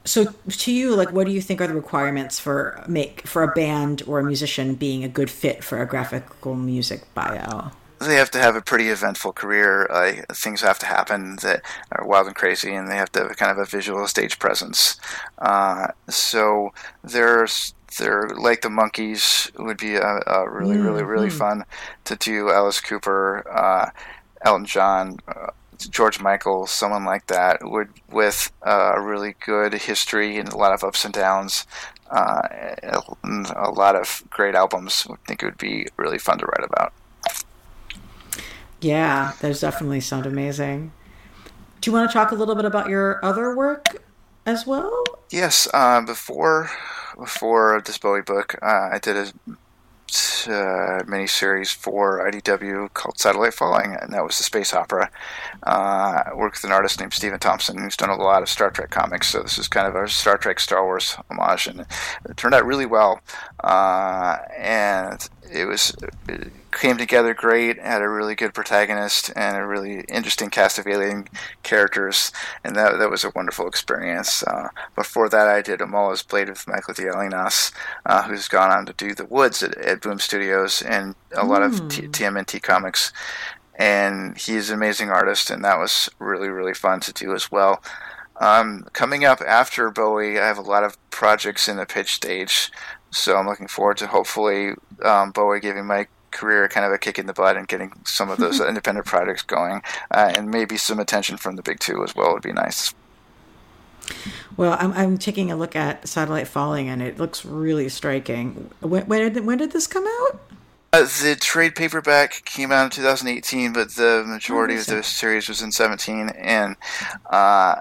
so to you like what do you think are the requirements for make for a band or a musician being a good fit for a graphical music bio they have to have a pretty eventful career. Uh, things have to happen that are wild and crazy, and they have to have kind of a visual stage presence. Uh, so there's they're like the Monkees would be a, a really, mm-hmm. really, really fun to do. Alice Cooper, uh, Elton John, uh, George Michael, someone like that, would with a really good history and a lot of ups and downs, uh, a lot of great albums. I think it would be really fun to write about. Yeah, those definitely sound amazing. Do you want to talk a little bit about your other work as well? Yes. Uh, before before this Bowie book, uh, I did a uh, miniseries for IDW called Satellite Falling, and that was the space opera. Uh, I worked with an artist named Stephen Thompson who's done a lot of Star Trek comics, so this is kind of a Star Trek Star Wars homage, and it turned out really well. Uh, and it was it came together great. Had a really good protagonist and a really interesting cast of alien characters, and that that was a wonderful experience. Uh, before that, I did Amala's Blade with Michael Dialynas, uh, who's gone on to do The Woods at, at Boom Studios and a lot of T- Hmm. TMNT comics. And he's an amazing artist, and that was really really fun to do as well. Um, coming up after Bowie, I have a lot of projects in the pitch stage, so I'm looking forward to hopefully um, Bowie giving my career kind of a kick in the butt and getting some of those independent projects going, uh, and maybe some attention from the big two as well would be nice. Well, I'm, I'm taking a look at Satellite Falling, and it looks really striking. When, when, did, when did this come out? Uh, the trade paperback came out in 2018, but the majority of the series was in 17, and uh,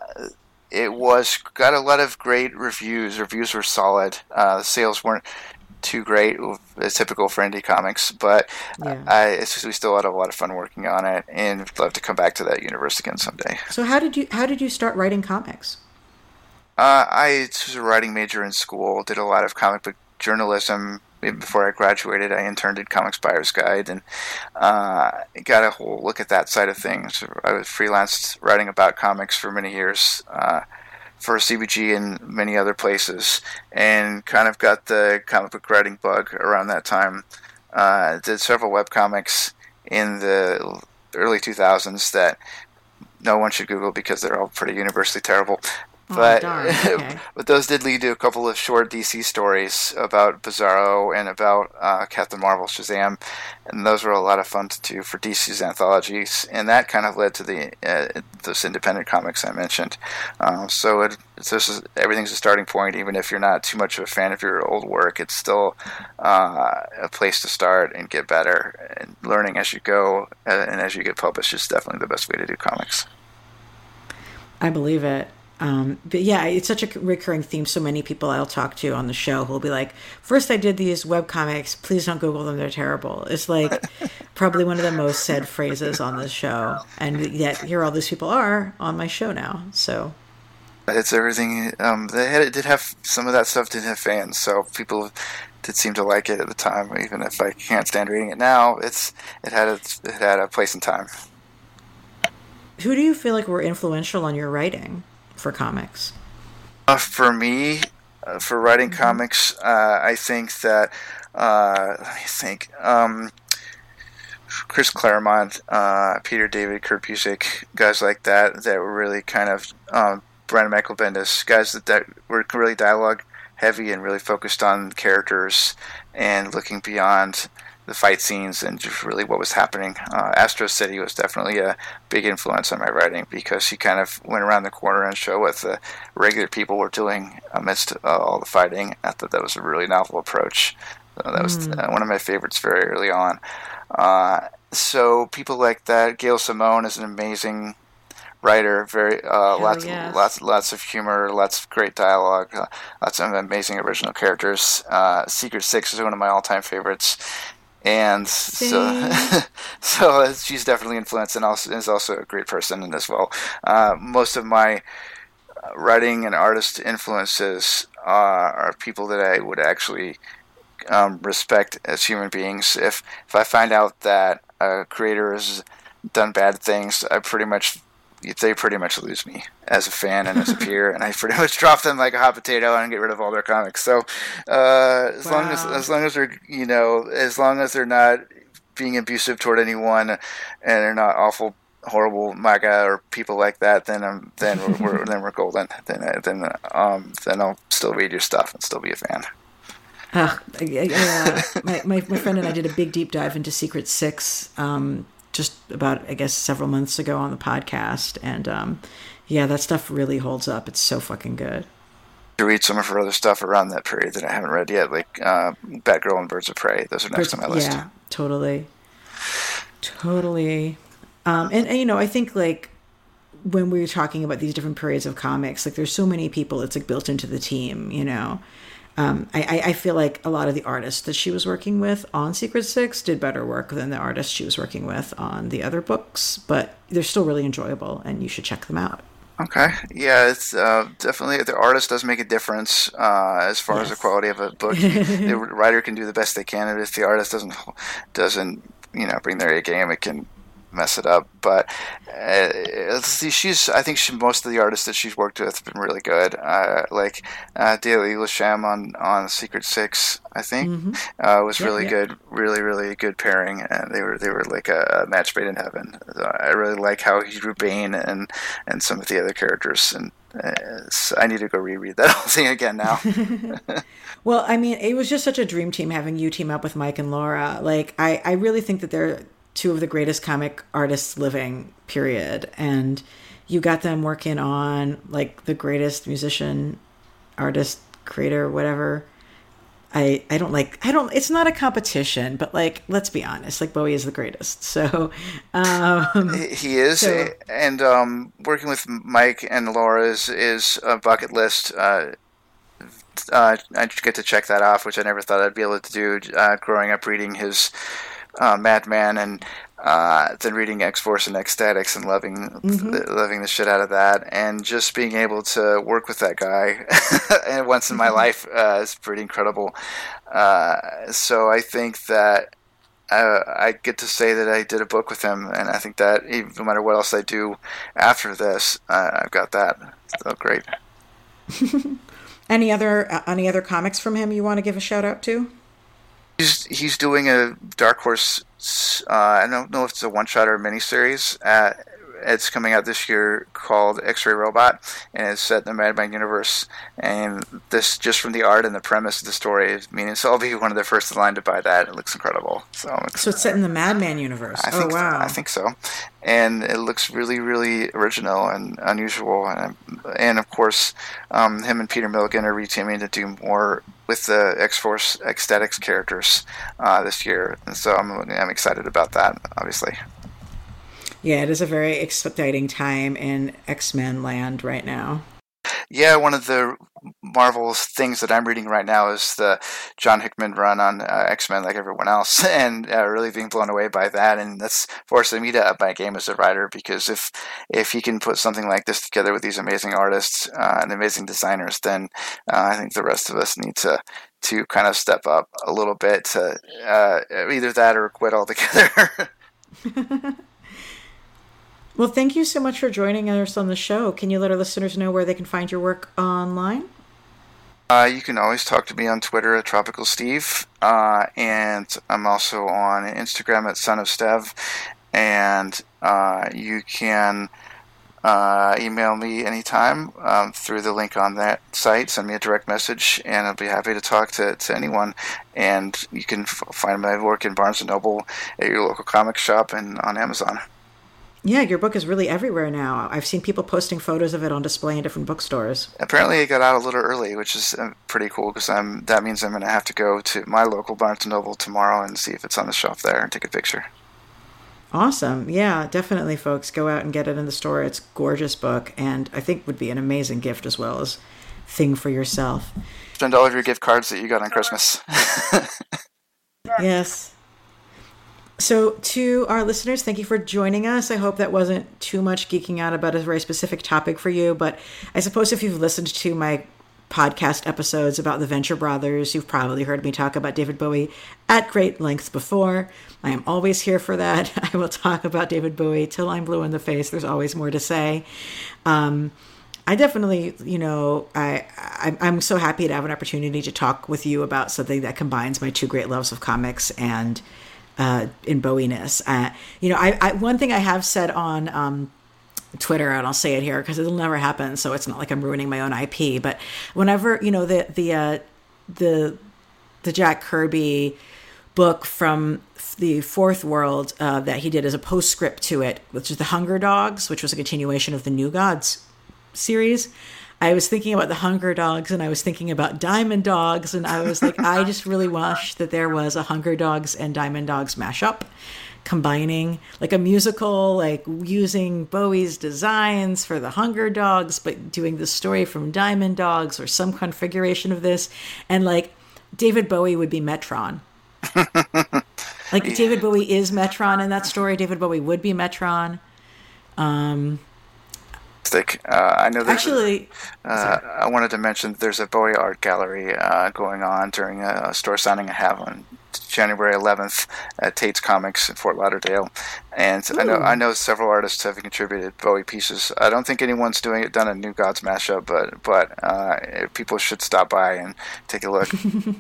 it was got a lot of great reviews. Reviews were solid. Uh, the sales weren't too great, as typical for indie comics, but Yeah. I, it's, we still had a lot of fun working on it, and would love to come back to that universe again someday. So how did you how did you start writing comics? Uh, I was a writing major in school, did a lot of comic book journalism. Before I graduated, I interned at Comics Buyer's Guide and uh, got a whole look at that side of things. I was freelanced writing about comics for many years uh, for CBG and many other places, and kind of got the comic book writing bug around that time. Uh, did several webcomics in the early 2000s that no one should Google because they're all pretty universally terrible. Oh, But okay. but those did lead to a couple of short DC stories about Bizarro and about uh, Captain Marvel, Shazam, and those were a lot of fun to do for DC's anthologies, and that kind of led to the uh, those independent comics I mentioned. Uh, so it, this is everything's a starting point, even if you're not too much of a fan of your old work. It's still uh, a place to start and get better, and learning as you go uh, and as you get published is definitely the best way to do comics. I believe it. Um, but yeah, it's such a recurring theme. So many people I'll talk to on the show who will be like, first I did these web comics. Please don't Google them. They're terrible. It's like probably one of the most said phrases on this show. And yet here all these people are on my show now. So It's everything. Um, they had, it did have some of that stuff. Did have fans, so people did seem to like it at the time. Even if I can't stand reading it now, it's it had its, it had a place in time. who do you feel like were influential on your writing for comics? Uh, for me, uh, for writing comics, uh, I think that uh, let me think. Um, Chris Claremont, uh, Peter David, Kurt Busiek, guys like that that were really kind of um, Brandon Michael Bendis, guys that, that were really dialogue heavy and really focused on characters and looking beyond the fight scenes and just really what was happening. Uh, Astro City was definitely a big influence on my writing because she kind of went around the corner and showed what the regular people were doing amidst uh, all the fighting. I thought that was a really novel approach. So that was uh, one of my favorites very early on. Uh, so people like that, Gail Simone is an amazing writer. Very uh, lots, yes. lots, lots of humor, lots of great dialogue, uh, lots of amazing original characters. Uh, Secret Six is one of my all-time favorites, and so so she's definitely influenced and also is also a great person as well. Uh, most of my uh, writing and artist influences uh, are people that I would actually um, respect as human beings. If if I find out that a creator has done bad things, I pretty much they pretty much lose me as a fan and as a peer, and I pretty much drop them like a hot potato and get rid of all their comics. So uh, as long as as long as they're you know as long as they're not being abusive toward anyone and they're not awful horrible MAGA or people like that, then um, then we're, we're then we're golden. Then uh, then um then I'll still read your stuff and still be a fan. Ugh, I- I- uh, my, my, my friend and I did a big deep dive into Secret Six um, just about, I guess, several months ago on the podcast. And um, yeah, that stuff really holds up. It's so fucking good. To read some of her other stuff around that period that I haven't read yet, like uh, Batgirl and Birds of Prey. Those are next on my list. Yeah, totally. Totally. Um, and, and, you know, I think like when we were talking about these different periods of comics, like there's so many people, it's like built into the team, you know. Um, I, I feel like a lot of the artists that she was working with on Secret Six did better work than the artists she was working with on the other books, but they're still really enjoyable, and you should check them out. Okay. Yeah, it's uh, definitely the artist does make a difference uh, as far yes. as the quality of a book. the writer can do the best they can, and if the artist doesn't doesn't you know bring their A game, it can mess it up. But uh, she's I think she, most of the artists that she's worked with have been really good. Uh, like uh, Dale Eaglesham on on Secret Six, I think, mm-hmm. uh, was really good. Really, really good pairing, and they were they were like a, match made in heaven. So I really like how he drew Bane and and some of the other characters and. Uh, I need to go reread that whole thing again now. well, I mean, it was just such a dream team having you team up with Mike and Laura. Like, I, I really think that they're two of the greatest comic artists living, period. And you got them working on like the greatest musician, artist, creator, whatever. I, I don't like I don't it's not a competition but like let's be honest like Bowie is the greatest so um, he is so, and um, working with Mike and Laura is, is a bucket list uh, uh, I get to check that off which I never thought I'd be able to do uh, growing up reading his uh, Madman and uh, then reading X Force and X-Statix and loving mm-hmm. the, loving the shit out of that, and just being able to work with that guy and once in my mm-hmm. life uh, is pretty incredible. Uh, so I think that uh, I get to say that I did a book with him, and I think that even, no matter what else I do after this, uh, I've got that. So great. any other any other comics from him you want to give a shout out to? He's he's doing a Dark Horse. Uh, I don't know if it's a one shot or a miniseries. Uh, it's coming out this year called X-Ray Robot, and it's set in the Madman universe. And this, just from the art and the premise of the story, I mean, so I'll be one of the first in line to buy that. It looks incredible. So, so it's set in the Madman universe. I oh think wow! So, I think so, and it looks really, really original and unusual. And, and of course, um, him and Peter Milligan are reteaming to do more with the X Force X-Statix characters uh, this year, and so I'm I'm excited about that. Obviously. Yeah, it is a very exciting time in X Men land right now. Yeah, one of the Marvel's things that I'm reading right now is the John Hickman run on uh, X Men, like everyone else, and uh, really being blown away by that. And that's forcing me to up my game as a writer because if if he can put something like this together with these amazing artists uh, and amazing designers, then uh, I think the rest of us need to to kind of step up a little bit to uh, either that or quit altogether. Well, thank you so much for joining us on the show. Can you let our listeners know where they can find your work online? Uh, you can always talk to me on Twitter at Tropical Steve, uh, and I'm also on Instagram at Son of Stev, and uh, you can uh, email me anytime um, through the link on that site. Send me a direct message, and I'll be happy to talk to, to anyone. And you can f- find my work in Barnes and Noble, at your local comic shop, and on Amazon. Yeah, your book is really everywhere now. I've seen people posting photos of it on display in different bookstores. Apparently, it got out a little early, which is uh, pretty cool because I'm that means I'm going to have to go to my local Barnes and Noble tomorrow and see if it's on the shelf there and take a picture. Awesome. Yeah, definitely, folks. Go out and get it in the store. It's gorgeous book, and I think would be an amazing gift as well as thing for yourself. Spend all of your gift cards that you got on Christmas. yes. So, to our listeners, thank you for joining us. I hope that wasn't too much geeking out about a very specific topic for you, but I suppose if you've listened to my podcast episodes about the Venture Brothers, you've probably heard me talk about David Bowie at great length before. I am always here for that. I will talk about David Bowie till I'm blue in the face. There's always more to say. Um, I definitely, you know, I, I I'm so happy to have an opportunity to talk with you about something that combines my two great loves of comics and uh, in Bowie-ness. Uh, you know, I, I, one thing I have said on um, Twitter, and I'll say it here because it'll never happen, so it's not like I'm ruining my own IP. But whenever you know the the uh, the the Jack Kirby book from the Fourth World uh, that he did as a postscript to it, which is the Hunger Dogs, which was a continuation of the New Gods series. I was thinking about the Hunger Dogs and I was thinking about Diamond Dogs, and I was like, I just really wish that there was a Hunger Dogs and Diamond Dogs mashup combining like a musical, like using Bowie's designs for the Hunger Dogs, but doing the story from Diamond Dogs or some configuration of this. And like David Bowie would be Metron. like. David Bowie is Metron in that story. David Bowie would be Metron. Um, uh, I know. Actually, uh, I wanted to mention there's a Bowie art gallery uh, going on during a, store signing I have on January 11th at Tate's Comics in Fort Lauderdale, and Ooh. I know I know several artists have contributed Bowie pieces. I don't think anyone's doing it done a New Gods mashup, but but uh, people should stop by and take a look.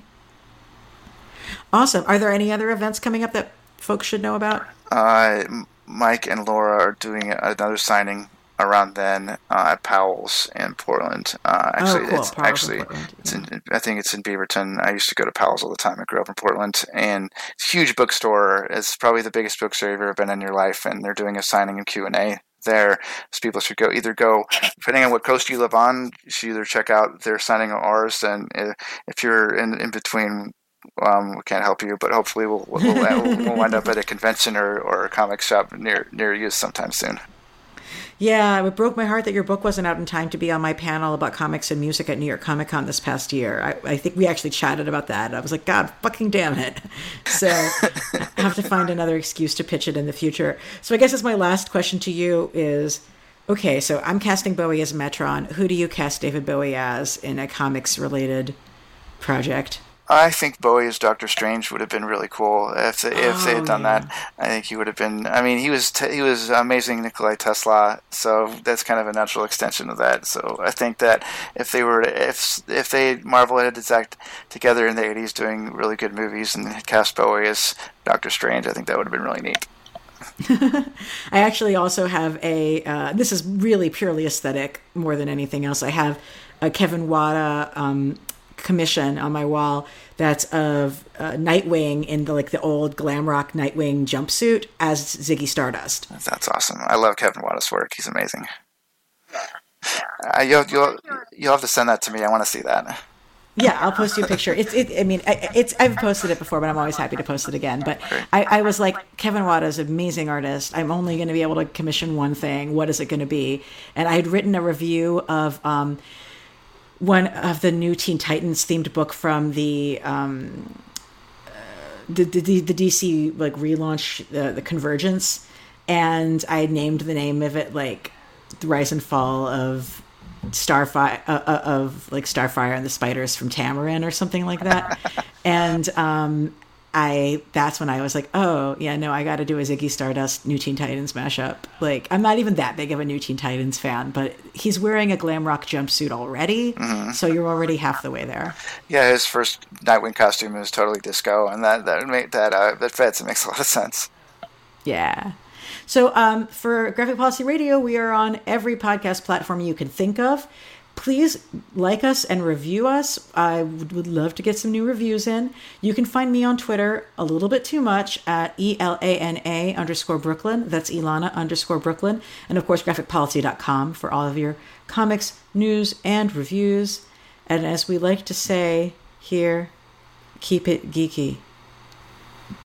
awesome. Are there any other events coming up that folks should know about? Uh, Mike and Laura are doing another signing around then uh, at Powell's in Portland. Uh, actually, oh, cool. it's Powell's actually it's in, I think it's in Beaverton. I used to go to Powell's all the time. I grew up in Portland, and it's a huge bookstore. It's probably the biggest bookstore you've ever been in your life, and they're doing a signing and Q and A there. So people should go either go depending on what coast you live on. You should either check out their signing or ours, and if you're in in between um, we can't help you, but hopefully we'll we'll, we'll, we'll wind up at a convention or, or a comic shop near near you sometime soon. Yeah, it broke my heart that your book wasn't out in time to be on my panel about comics and music at New York Comic Con this past year. I, I think we actually chatted about that. I was like, God fucking damn it. So I have to find another excuse to pitch it in the future. So I guess as my last question to you is okay, so I'm casting Bowie as Metron. Who do you cast David Bowie as in a comics related project? I think Bowie as Doctor Strange would have been really cool if they, if oh, they had done yeah. that. I think he would have been. I mean, he was te- he was amazing Nikolai Tesla, so that's kind of a natural extension of that. So I think that if they were if if they Marvel had act together in the '80s doing really good movies and cast Bowie as Doctor Strange, I think that would have been really neat. I actually also have a. Uh, this is really purely aesthetic more than anything else. I have a Kevin Wada um, commission on my wall that's of uh, Nightwing in the like the old glam rock Nightwing jumpsuit as Ziggy Stardust. That's awesome. I love Kevin Wada's work. He's amazing. Uh, you'll, you'll you'll have to send that to me. I want to see that. Yeah, I'll post you a picture. It's it. I mean, it's I've posted it before, but I'm always happy to post it again. But I, I was like, Kevin Wada is an amazing artist. I'm only going to be able to commission one thing. What is it going to be? And I had written a review of. Um, one of the new Teen Titans themed book from the um, uh, the, the, the DC like relaunch the the Convergence, and I named the name of it like the rise and fall of Starfire uh, uh, of like Starfire and the spiders from Tamaran or something like that, and um, I that's when I was like, oh yeah, no, I got to do a Ziggy Stardust New Teen Titans mashup. Like, I'm not even that big of a New Teen Titans fan, but he's wearing a glam rock jumpsuit already, mm-hmm. so you're already half the way there. Yeah, his first Nightwing costume is totally disco, and that that make, that uh, that fits. It makes a lot of sense. Yeah. So um, for Graphic Policy Radio, we are on every podcast platform you can think of please like us and review us. I would love to get some new reviews in. You can find me on Twitter a little bit too much at E L A N A underscore Brooklyn. That's Elana underscore Brooklyn. And of course, graphicpolicy.com for all of your comics, news, and reviews. And as we like to say here, keep it geeky.